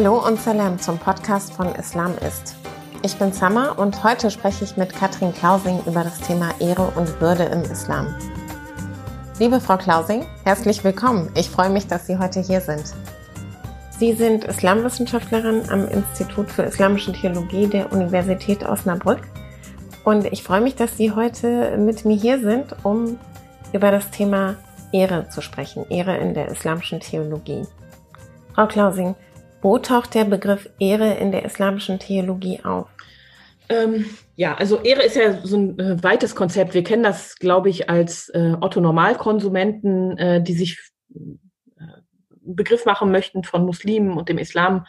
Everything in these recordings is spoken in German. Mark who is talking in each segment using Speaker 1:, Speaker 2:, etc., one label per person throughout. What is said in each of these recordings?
Speaker 1: Hallo und Salam zum Podcast von Islam ist. Ich bin Sama und heute spreche ich mit Katrin Klausing über das Thema Ehre und Würde im Islam. Liebe Frau Klausing, herzlich willkommen. Ich freue mich, dass Sie heute hier sind. Sie sind Islamwissenschaftlerin am Institut für Islamische Theologie der Universität Osnabrück. Und ich freue mich, dass Sie heute mit mir hier sind, um über das Thema Ehre zu sprechen, Ehre in der islamischen Theologie. Frau Klausing, wo taucht der Begriff Ehre in der islamischen Theologie auf?
Speaker 2: Ähm, ja, also Ehre ist ja so ein äh, weites Konzept. Wir kennen das, glaube ich, als äh, Otto-Normalkonsumenten, äh, die sich äh, Begriff machen möchten von Muslimen und dem Islam,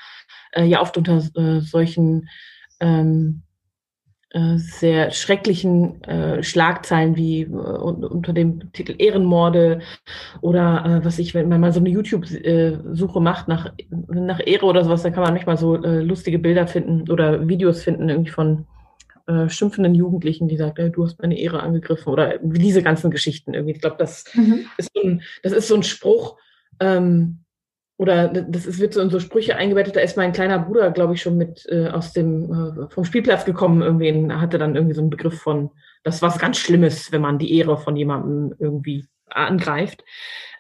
Speaker 2: äh, ja oft unter äh, solchen ähm, äh, sehr schrecklichen äh, Schlagzeilen wie äh, unter dem Titel Ehrenmorde oder äh, was ich, wenn man mal so eine YouTube-Suche macht nach, nach Ehre oder sowas, dann kann man manchmal so äh, lustige Bilder finden oder Videos finden irgendwie von äh, schimpfenden Jugendlichen, die sagen, hey, du hast meine Ehre angegriffen oder diese ganzen Geschichten irgendwie. Ich glaube, das, mhm. ist so ein, das ist so ein Spruch, ähm, oder das ist, wird so in so Sprüche eingebettet, da ist mein kleiner Bruder, glaube ich, schon mit äh, aus dem äh, vom Spielplatz gekommen, irgendwie hatte dann irgendwie so einen Begriff von, das was ganz Schlimmes, wenn man die Ehre von jemandem irgendwie angreift.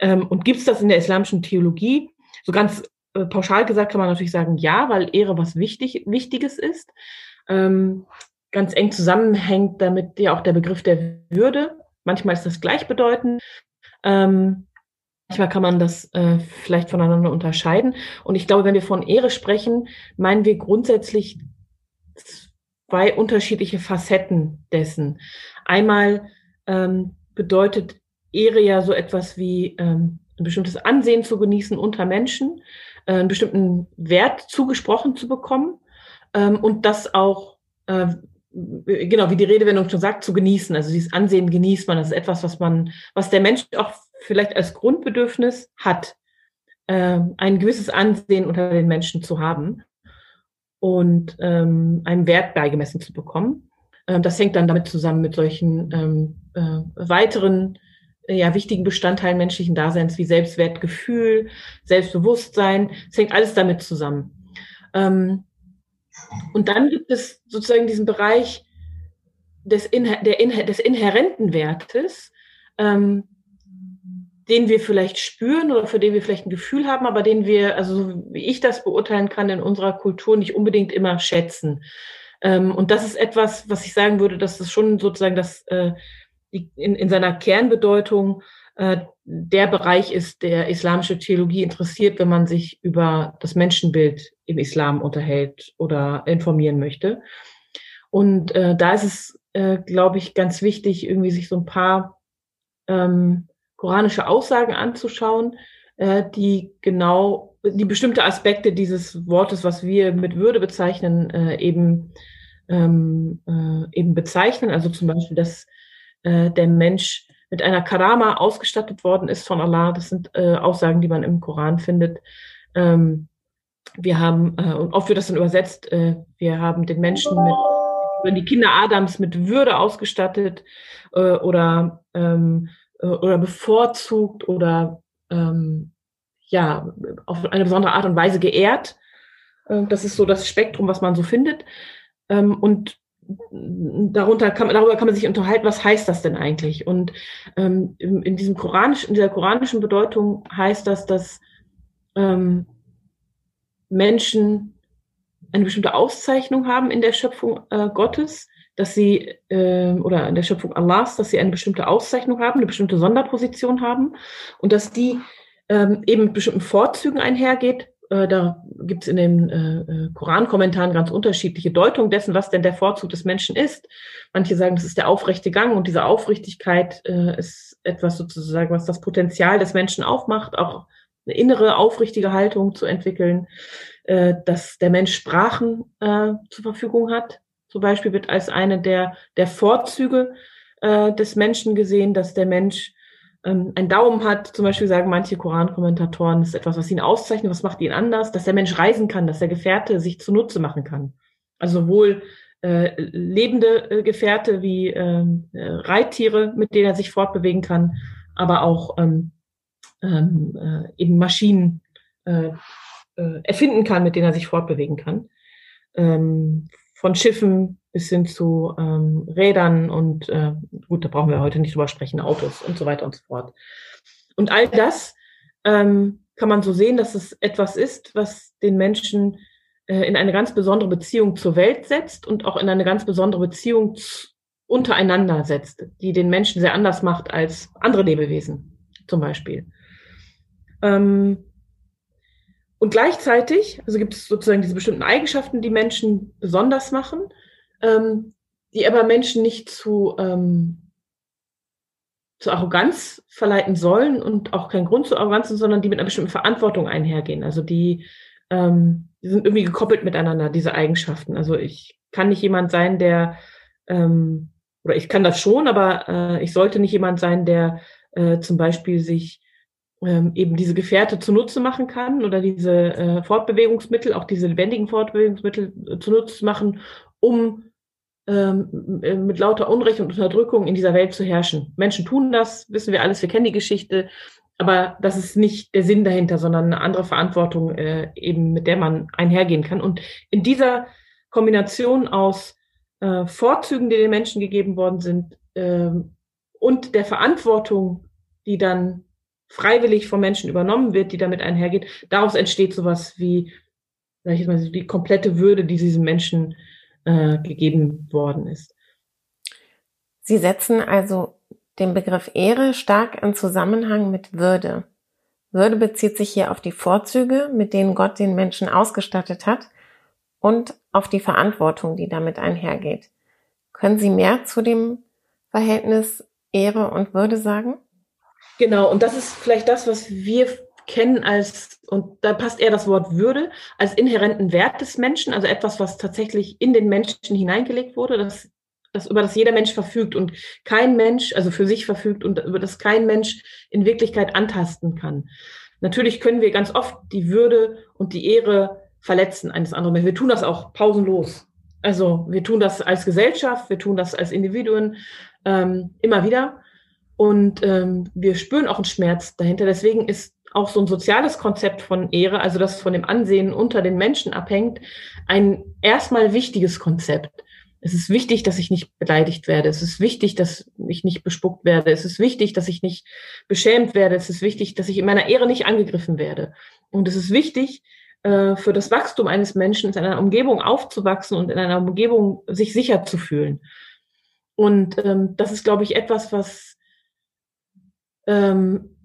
Speaker 2: Ähm, und gibt es das in der islamischen Theologie? So ganz äh, pauschal gesagt kann man natürlich sagen, ja, weil Ehre was wichtig, Wichtiges ist. Ähm, ganz eng zusammenhängt damit ja auch der Begriff der Würde. Manchmal ist das gleichbedeutend. Ähm, Manchmal kann man das äh, vielleicht voneinander unterscheiden. Und ich glaube, wenn wir von Ehre sprechen, meinen wir grundsätzlich zwei unterschiedliche Facetten dessen. Einmal ähm, bedeutet Ehre ja so etwas wie ähm, ein bestimmtes Ansehen zu genießen unter Menschen, äh, einen bestimmten Wert zugesprochen zu bekommen ähm, und das auch äh, genau, wie die Redewendung schon sagt, zu genießen. Also dieses Ansehen genießt man. Das ist etwas, was man, was der Mensch auch vielleicht als Grundbedürfnis hat, äh, ein gewisses Ansehen unter den Menschen zu haben und ähm, einen Wert beigemessen zu bekommen. Ähm, das hängt dann damit zusammen mit solchen ähm, äh, weiteren äh, ja, wichtigen Bestandteilen menschlichen Daseins wie Selbstwertgefühl, Selbstbewusstsein. Es hängt alles damit zusammen. Ähm, und dann gibt es sozusagen diesen Bereich des, Inher der Inher des inhärenten Wertes, ähm, den wir vielleicht spüren oder für den wir vielleicht ein Gefühl haben, aber den wir, also wie ich das beurteilen kann, in unserer Kultur nicht unbedingt immer schätzen. Ähm, und das ist etwas, was ich sagen würde, dass es schon sozusagen das äh, in, in seiner Kernbedeutung äh, der Bereich ist, der islamische Theologie interessiert, wenn man sich über das Menschenbild im Islam unterhält oder informieren möchte. Und äh, da ist es, äh, glaube ich, ganz wichtig, irgendwie sich so ein paar ähm, koranische Aussagen anzuschauen, äh, die genau die bestimmte Aspekte dieses Wortes, was wir mit Würde bezeichnen, äh, eben ähm, äh, eben bezeichnen. Also zum Beispiel, dass äh, der Mensch mit einer Karama ausgestattet worden ist von Allah. Das sind äh, Aussagen, die man im Koran findet. Ähm, wir haben, äh, und oft wird das dann übersetzt, äh, wir haben den Menschen mit, die Kinder Adams mit Würde ausgestattet äh, oder ähm, äh, oder bevorzugt oder ähm, ja, auf eine besondere Art und Weise geehrt. Äh, das ist so das Spektrum, was man so findet. Ähm, und darunter kann, darüber kann man sich unterhalten, was heißt das denn eigentlich? Und ähm, in, diesem Koranisch, in dieser koranischen Bedeutung heißt das, dass ähm, Menschen eine bestimmte Auszeichnung haben in der Schöpfung äh, Gottes, dass sie, äh, oder in der Schöpfung Allahs, dass sie eine bestimmte Auszeichnung haben, eine bestimmte Sonderposition haben und dass die ähm, eben mit bestimmten Vorzügen einhergeht. Äh, da gibt es in den äh, äh, Korankommentaren ganz unterschiedliche Deutungen dessen, was denn der Vorzug des Menschen ist. Manche sagen, das ist der aufrechte Gang und diese Aufrichtigkeit äh, ist etwas sozusagen, was das Potenzial des Menschen aufmacht, auch eine innere, aufrichtige Haltung zu entwickeln, äh, dass der Mensch Sprachen zur Verfügung hat, zum Beispiel wird als eine der, der Vorzüge äh, des Menschen gesehen, dass der Mensch ähm, einen Daumen hat. Zum Beispiel sagen manche Koran-Kommentatoren, das ist etwas, was ihn auszeichnet, was macht ihn anders, dass der Mensch reisen kann, dass der Gefährte sich zunutze machen kann. Also sowohl äh, lebende äh, Gefährte wie ähm, äh, Reittiere, mit denen er sich fortbewegen kann, aber auch ähm, ähm, äh, eben Maschinen, äh, äh, erfinden kann, mit denen er sich fortbewegen kann. Ähm, von Schiffen bis hin zu ähm, Rädern und äh, gut, da brauchen wir heute nicht drüber sprechen, Autos und so weiter und so fort. Und all das ähm, kann man so sehen, dass es etwas ist, was den Menschen äh, in eine ganz besondere Beziehung zur Welt setzt und auch in eine ganz besondere Beziehung untereinander setzt, die den Menschen sehr anders macht als andere Lebewesen zum Beispiel. Ähm, und gleichzeitig, also gibt es sozusagen diese bestimmten Eigenschaften, die Menschen besonders machen, ähm, die aber Menschen nicht zu, ähm, zu Arroganz verleiten sollen und auch kein Grund zur Arroganz sondern die mit einer bestimmten Verantwortung einhergehen. Also die, ähm, die sind irgendwie gekoppelt miteinander, diese Eigenschaften. Also ich kann nicht jemand sein, der, ähm, oder ich kann das schon, aber äh, ich sollte nicht jemand sein, der äh, zum Beispiel sich ähm, eben diese Gefährte zunutze machen kann oder diese äh, Fortbewegungsmittel, auch diese lebendigen Fortbewegungsmittel äh, zunutze machen, um ähm, äh, mit lauter Unrecht und Unterdrückung in dieser Welt zu herrschen. Menschen tun das, wissen wir alles, wir kennen die Geschichte, aber das ist nicht der Sinn dahinter, sondern eine andere Verantwortung, äh, eben mit der man einhergehen kann. Und in dieser Kombination aus äh, Vorzügen, die den Menschen gegeben worden sind, äh, und der Verantwortung, die dann freiwillig vom Menschen übernommen wird, die damit einhergeht, daraus entsteht sowas wie, sag ich jetzt mal, die komplette Würde, die diesem Menschen äh, gegeben worden ist.
Speaker 1: Sie setzen also den Begriff Ehre stark in Zusammenhang mit Würde. Würde bezieht sich hier auf die Vorzüge, mit denen Gott den Menschen ausgestattet hat und auf die Verantwortung, die damit einhergeht. Können Sie mehr zu dem Verhältnis Ehre und Würde sagen?
Speaker 2: Genau, und das ist vielleicht das, was wir kennen als, und da passt eher das Wort Würde, als inhärenten Wert des Menschen, also etwas, was tatsächlich in den Menschen hineingelegt wurde, das, das über das jeder Mensch verfügt und kein Mensch, also für sich verfügt und über das kein Mensch in Wirklichkeit antasten kann. Natürlich können wir ganz oft die Würde und die Ehre verletzen eines anderen Menschen. Wir tun das auch pausenlos. Also wir tun das als Gesellschaft, wir tun das als Individuen ähm, immer wieder. Und ähm, wir spüren auch einen Schmerz dahinter. Deswegen ist auch so ein soziales Konzept von Ehre, also das von dem Ansehen unter den Menschen abhängt, ein erstmal wichtiges Konzept. Es ist wichtig, dass ich nicht beleidigt werde. Es ist wichtig, dass ich nicht bespuckt werde. Es ist wichtig, dass ich nicht beschämt werde. Es ist wichtig, dass ich in meiner Ehre nicht angegriffen werde. Und es ist wichtig, äh, für das Wachstum eines Menschen in einer Umgebung aufzuwachsen und in einer Umgebung sich sicher zu fühlen. Und ähm, das ist, glaube ich, etwas, was ähm,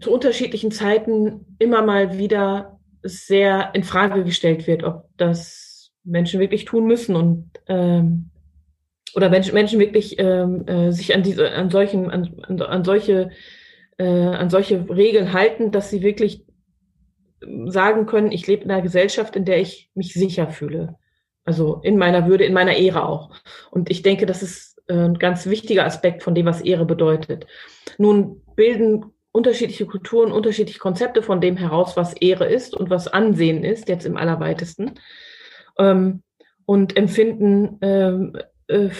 Speaker 2: zu unterschiedlichen Zeiten immer mal wieder sehr in Frage gestellt wird, ob das Menschen wirklich tun müssen und ähm, oder Menschen, Menschen wirklich ähm, äh, sich an diese, an solchen, an, an, solche, äh, an solche Regeln halten, dass sie wirklich sagen können, ich lebe in einer Gesellschaft, in der ich mich sicher fühle. Also in meiner Würde, in meiner Ehre auch. Und ich denke, das ist ein ganz wichtiger Aspekt von dem, was Ehre bedeutet. Nun bilden unterschiedliche Kulturen unterschiedliche Konzepte von dem heraus, was Ehre ist und was Ansehen ist, jetzt im allerweitesten. Ähm, und empfinden ähm, äh,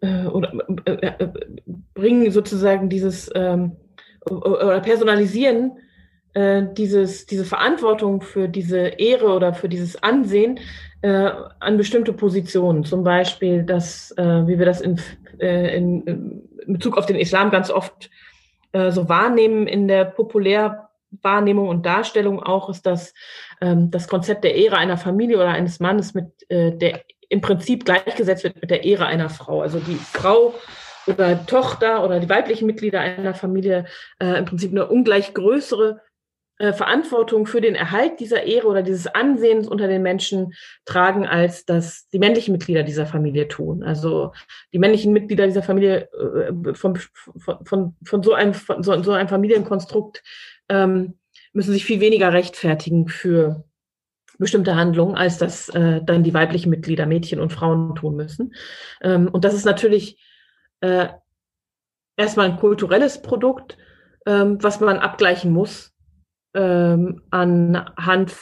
Speaker 2: äh, oder äh, äh bringen sozusagen dieses ähm, oder personalisieren äh, dieses, diese Verantwortung für diese Ehre oder für dieses Ansehen äh, an bestimmte Positionen. Zum Beispiel, dass, äh, wie wir das in, äh, in, in Bezug auf den Islam ganz oft äh, so wahrnehmen in der Populärwahrnehmung und Darstellung auch, ist das ähm, das Konzept der Ehre einer Familie oder eines Mannes mit äh, der im Prinzip gleichgesetzt wird mit der Ehre einer Frau. Also die Frau oder Tochter oder die weiblichen Mitglieder einer Familie äh, im Prinzip eine ungleich größere äh, Verantwortung für den Erhalt dieser Ehre oder dieses Ansehens unter den Menschen tragen, als das die männlichen Mitglieder dieser Familie tun. Also die männlichen Mitglieder dieser Familie äh, von, von, von, von, so, einem, von so, so einem Familienkonstrukt ähm, müssen sich viel weniger rechtfertigen für bestimmte Handlungen, als das äh, dann die weiblichen Mitglieder, Mädchen und Frauen tun müssen. Ähm, und das ist natürlich äh, erstmal ein kulturelles Produkt, ähm, was man abgleichen muss ähm, anhand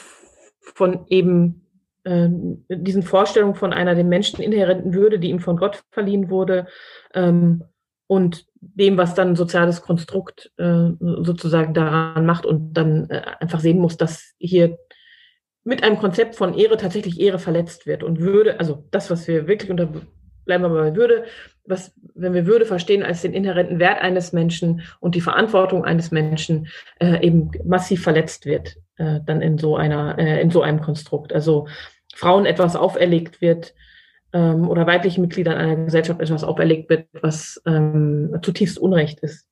Speaker 2: von eben äh, diesen Vorstellungen von einer dem Menschen inhärenten Würde, die ihm von Gott verliehen wurde, ähm, und dem, was dann ein soziales Konstrukt äh, sozusagen daran macht und dann äh, einfach sehen muss, dass hier mit einem Konzept von Ehre tatsächlich Ehre verletzt wird und Würde, also das, was wir wirklich unter, bleiben wir bei Würde, was, wenn wir Würde verstehen als den inhärenten Wert eines Menschen und die Verantwortung eines Menschen, äh, eben massiv verletzt wird, äh, dann in so einer, äh, in so einem Konstrukt. Also Frauen etwas auferlegt wird, ähm, oder weiblichen Mitgliedern einer Gesellschaft etwas auferlegt wird, was ähm, zutiefst Unrecht ist.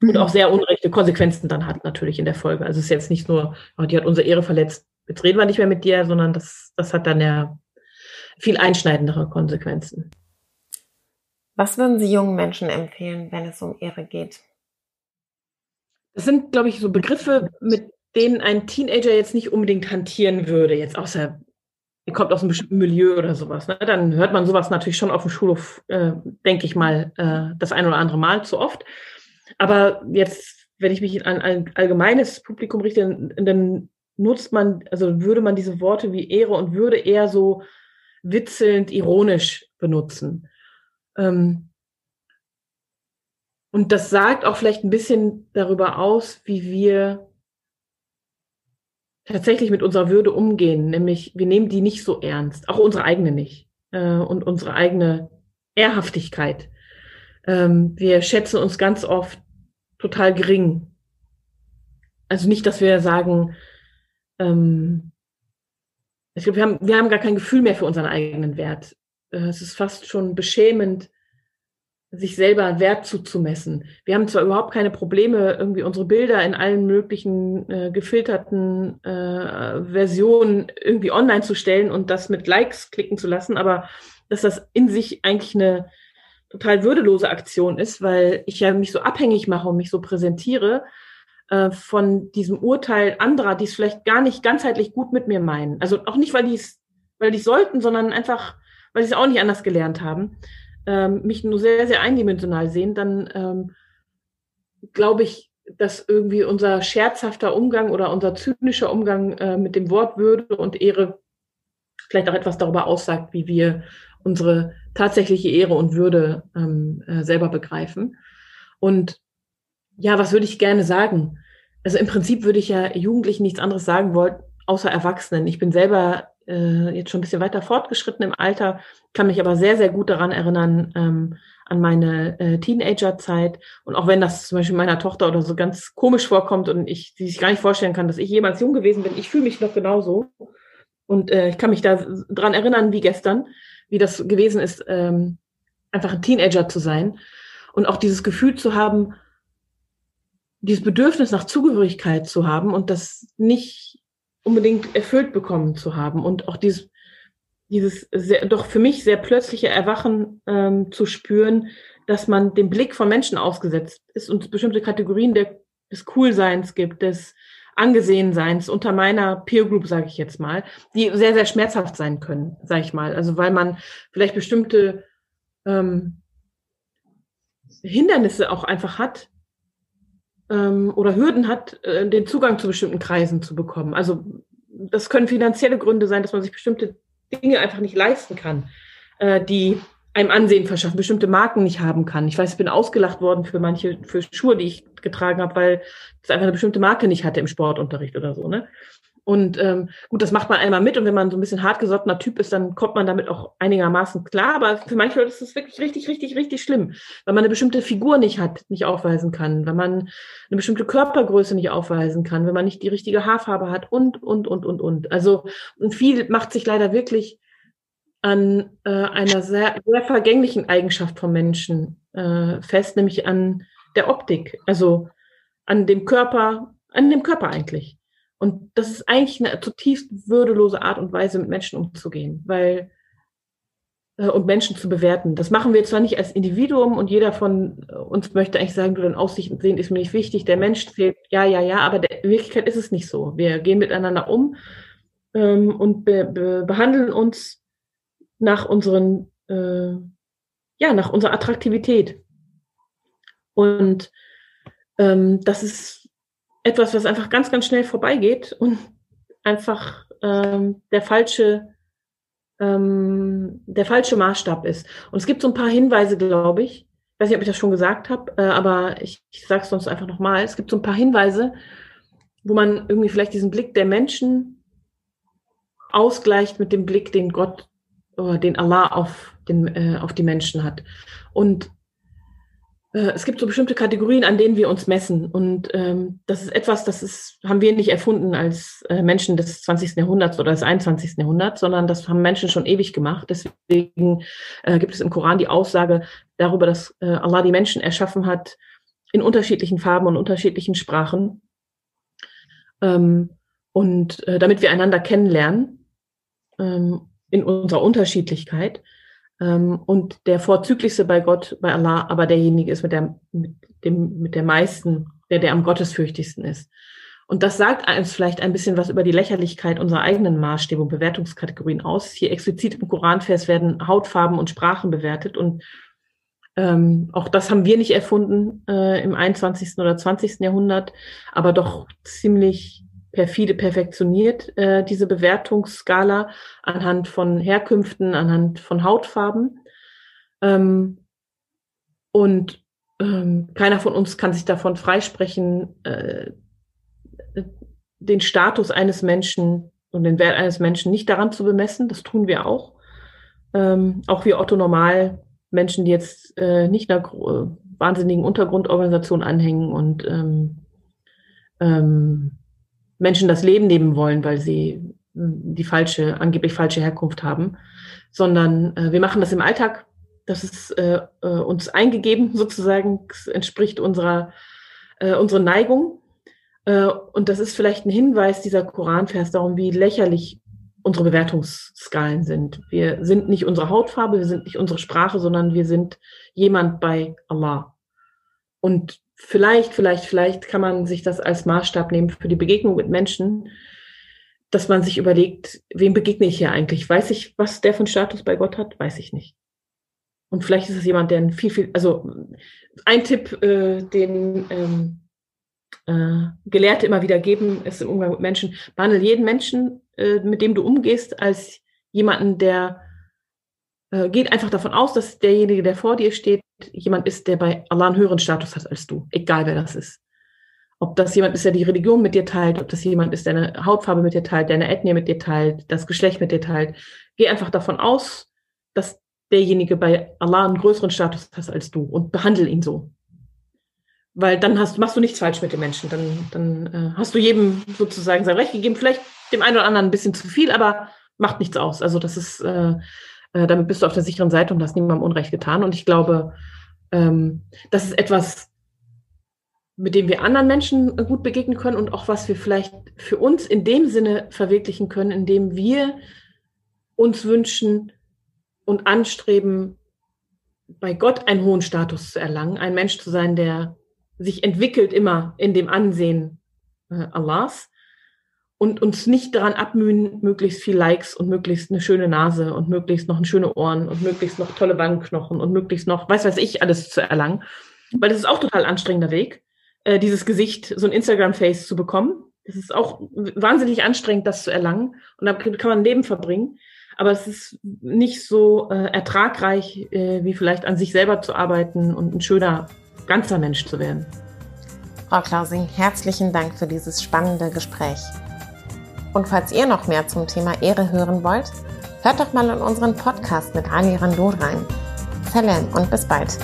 Speaker 2: Und auch sehr unrechte Konsequenzen dann hat, natürlich in der Folge. Also es ist jetzt nicht nur, oh, die hat unsere Ehre verletzt, jetzt reden wir nicht mehr mit dir, sondern das, das hat dann ja viel einschneidendere Konsequenzen.
Speaker 1: Was würden Sie jungen Menschen empfehlen, wenn es um Ehre geht?
Speaker 2: Das sind, glaube ich, so Begriffe, mit denen ein Teenager jetzt nicht unbedingt hantieren würde, jetzt außer ihr kommt aus einem bestimmten Milieu oder sowas, ne? dann hört man sowas natürlich schon auf dem Schulhof, äh, denke ich mal, äh, das ein oder andere Mal zu oft. Aber jetzt, wenn ich mich an ein allgemeines Publikum richte, dann nutzt man, also würde man diese Worte wie Ehre und Würde eher so witzelnd, ironisch benutzen. Ähm, und das sagt auch vielleicht ein bisschen darüber aus, wie wir tatsächlich mit unserer Würde umgehen, nämlich wir nehmen die nicht so ernst, auch unsere eigene nicht äh, und unsere eigene Ehrhaftigkeit. Ähm, wir schätzen uns ganz oft total gering. Also nicht, dass wir sagen, ähm, ich glaube, wir haben, wir haben gar kein Gefühl mehr für unseren eigenen Wert. Äh, es ist fast schon beschämend, sich selber Wert zuzumessen. Wir haben zwar überhaupt keine Probleme, irgendwie unsere Bilder in allen möglichen äh, gefilterten äh, Versionen irgendwie online zu stellen und das mit Likes klicken zu lassen, aber dass das in sich eigentlich eine total würdelose Aktion ist, weil ich ja mich so abhängig mache und mich so präsentiere von diesem Urteil anderer, die es vielleicht gar nicht ganzheitlich gut mit mir meinen. Also auch nicht, weil die es, weil die sollten, sondern einfach, weil sie es auch nicht anders gelernt haben ähm, mich nur sehr, sehr eindimensional sehen, dann ähm, glaube ich, dass irgendwie unser scherzhafter Umgang oder unser zynischer Umgang äh, mit dem Wort Würde und Ehre vielleicht auch etwas darüber aussagt, wie wir unsere tatsächliche Ehre und Würde ähm, äh, selber begreifen. Und ja, was würde ich gerne sagen? Also im Prinzip würde ich ja Jugendlichen nichts anderes sagen wollen, außer Erwachsenen. Ich bin selber äh, jetzt schon ein bisschen weiter fortgeschritten im Alter, kann mich aber sehr, sehr gut daran erinnern, ähm, an meine äh, Teenagerzeit. Und auch wenn das zum Beispiel meiner Tochter oder so ganz komisch vorkommt und ich die sich gar nicht vorstellen kann, dass ich jemals jung gewesen bin, ich fühle mich noch genauso. Und äh, ich kann mich da dran erinnern wie gestern, wie das gewesen ist, ähm, einfach ein Teenager zu sein. Und auch dieses Gefühl zu haben, dieses Bedürfnis nach Zugehörigkeit zu haben und das nicht unbedingt erfüllt bekommen zu haben und auch dieses, dieses sehr, doch für mich sehr plötzliche Erwachen ähm, zu spüren, dass man dem Blick von Menschen ausgesetzt ist und bestimmte Kategorien der, des Coolseins gibt, des Angesehenseins unter meiner Peer Group, sage ich jetzt mal, die sehr, sehr schmerzhaft sein können, sage ich mal. Also weil man vielleicht bestimmte ähm, Hindernisse auch einfach hat, ähm, oder Hürden hat, äh, den Zugang zu bestimmten Kreisen zu bekommen. Also das können finanzielle Gründe sein, dass man sich bestimmte Dinge einfach nicht leisten kann, äh, die einem Ansehen verschaffen, bestimmte Marken nicht haben kann. Ich weiß, ich bin ausgelacht worden für manche, für Schuhe, die ich getragen habe, weil es einfach eine bestimmte Marke nicht hatte im Sportunterricht oder so. Ne? Und ähm, gut, das macht man einmal mit und wenn man so ein bisschen hartgesottener Typ ist, dann kommt man damit auch einigermaßen klar. Aber für manche Leute ist es wirklich richtig, richtig, richtig schlimm, weil man eine bestimmte Figur nicht hat, nicht aufweisen kann, wenn man eine bestimmte Körpergröße nicht aufweisen kann, wenn man nicht die richtige Haarfarbe hat und, und, und, und, und. Also und viel macht sich leider wirklich an äh, einer sehr, sehr vergänglichen Eigenschaft von Menschen äh, fest, nämlich an der Optik, also an dem Körper, an dem Körper eigentlich. Und das ist eigentlich eine zutiefst würdelose Art und Weise, mit Menschen umzugehen, weil äh, und Menschen zu bewerten. Das machen wir zwar nicht als Individuum und jeder von uns möchte eigentlich sagen, du deine Aussichten sehen ist mir nicht wichtig, der Mensch zählt, ja, ja, ja, aber in Wirklichkeit ist es nicht so. Wir gehen miteinander um ähm, und be be behandeln uns nach unseren, äh, ja, nach unserer Attraktivität. Und ähm, das ist etwas, was einfach ganz, ganz schnell vorbeigeht und einfach ähm, der falsche ähm, der falsche Maßstab ist. Und es gibt so ein paar Hinweise, glaube ich, weiß nicht, ob ich das schon gesagt habe, äh, aber ich, ich sage es sonst einfach nochmal. Es gibt so ein paar Hinweise, wo man irgendwie vielleicht diesen Blick der Menschen ausgleicht mit dem Blick, den Gott oder den Allah auf, den, äh, auf die Menschen hat. Und es gibt so bestimmte Kategorien, an denen wir uns messen. Und ähm, das ist etwas, das ist, haben wir nicht erfunden als äh, Menschen des 20. Jahrhunderts oder des 21. Jahrhunderts, sondern das haben Menschen schon ewig gemacht. Deswegen äh, gibt es im Koran die Aussage darüber, dass äh, Allah die Menschen erschaffen hat in unterschiedlichen Farben und unterschiedlichen Sprachen. Ähm, und äh, damit wir einander kennenlernen ähm, in unserer Unterschiedlichkeit. Ähm, und der vorzüglichste bei Gott, bei Allah, aber derjenige ist mit der, mit dem, mit der meisten, der, der am gottesfürchtigsten ist. Und das sagt uns vielleicht ein bisschen was über die Lächerlichkeit unserer eigenen Maßstäbe und Bewertungskategorien aus. Hier explizit im Koranvers werden Hautfarben und Sprachen bewertet und ähm, auch das haben wir nicht erfunden äh, im 21. oder 20. Jahrhundert, aber doch ziemlich perfide perfektioniert, äh, diese Bewertungsskala anhand von Herkünften, anhand von Hautfarben. Ähm, und ähm, keiner von uns kann sich davon freisprechen, äh, den Status eines Menschen und den Wert eines Menschen nicht daran zu bemessen. Das tun wir auch. Ähm, auch wir Otto Normal Menschen, die jetzt äh, nicht einer äh, wahnsinnigen Untergrundorganisation anhängen und ähm, ähm, Menschen das Leben nehmen wollen, weil sie hm, die falsche, angeblich falsche Herkunft haben, sondern äh, wir machen das im Alltag. Das ist äh, äh, uns eingegeben sozusagen, das entspricht unserer, äh, unserer Neigung. Äh, und das ist vielleicht ein Hinweis dieser Koranvers darum, wie lächerlich unsere Bewertungsskalen sind. Wir sind nicht unsere Hautfarbe, wir sind nicht unsere Sprache, sondern wir sind jemand bei Allah. Und vielleicht, vielleicht, vielleicht kann man sich das als Maßstab nehmen für die Begegnung mit Menschen, dass man sich überlegt, wem begegne ich hier eigentlich? Weiß ich, was der von Status bei Gott hat? Weiß ich nicht. Und vielleicht ist es jemand, der viel, viel, also ein Tipp, äh, den ähm, äh, Gelehrte immer wieder geben, ist im Umgang mit Menschen, behandle jeden Menschen, äh, mit dem du umgehst, als jemanden, der äh, geht einfach davon aus, dass derjenige, der vor dir steht, jemand ist, der bei Allah einen höheren Status hat als du, egal wer das ist. Ob das jemand ist, der die Religion mit dir teilt, ob das jemand ist, der eine Hautfarbe mit dir teilt, der eine Ethnie mit dir teilt, das Geschlecht mit dir teilt. Geh einfach davon aus, dass derjenige bei Allah einen größeren Status hat als du und behandle ihn so. Weil dann hast, machst du nichts falsch mit den Menschen. Dann, dann äh, hast du jedem sozusagen sein Recht gegeben. Vielleicht dem einen oder anderen ein bisschen zu viel, aber macht nichts aus. Also das ist, äh, äh, damit bist du auf der sicheren Seite und hast niemandem Unrecht getan. Und ich glaube, ähm, das ist etwas, mit dem wir anderen Menschen gut begegnen können und auch was wir vielleicht für uns in dem Sinne verwirklichen können, indem wir uns wünschen und anstreben, bei Gott einen hohen Status zu erlangen, ein Mensch zu sein, der sich entwickelt immer in dem Ansehen äh, Allahs und uns nicht daran abmühen, möglichst viel Likes und möglichst eine schöne Nase und möglichst noch schöne Ohren und möglichst noch tolle Wangenknochen und möglichst noch, weiß weiß ich, alles zu erlangen. Weil das ist auch total anstrengender Weg, äh, dieses Gesicht, so ein Instagram-Face zu bekommen. Das ist auch wahnsinnig anstrengend, das zu erlangen. Und da kann man ein Leben verbringen. Aber es ist nicht so äh, ertragreich, äh, wie vielleicht an sich selber zu arbeiten und ein schöner, ganzer Mensch zu werden.
Speaker 1: Frau Klausing, herzlichen Dank für dieses spannende Gespräch. Und falls ihr noch mehr zum Thema Ehre hören wollt, hört doch mal in unseren Podcast mit Ali Randur rein. Salam und bis bald.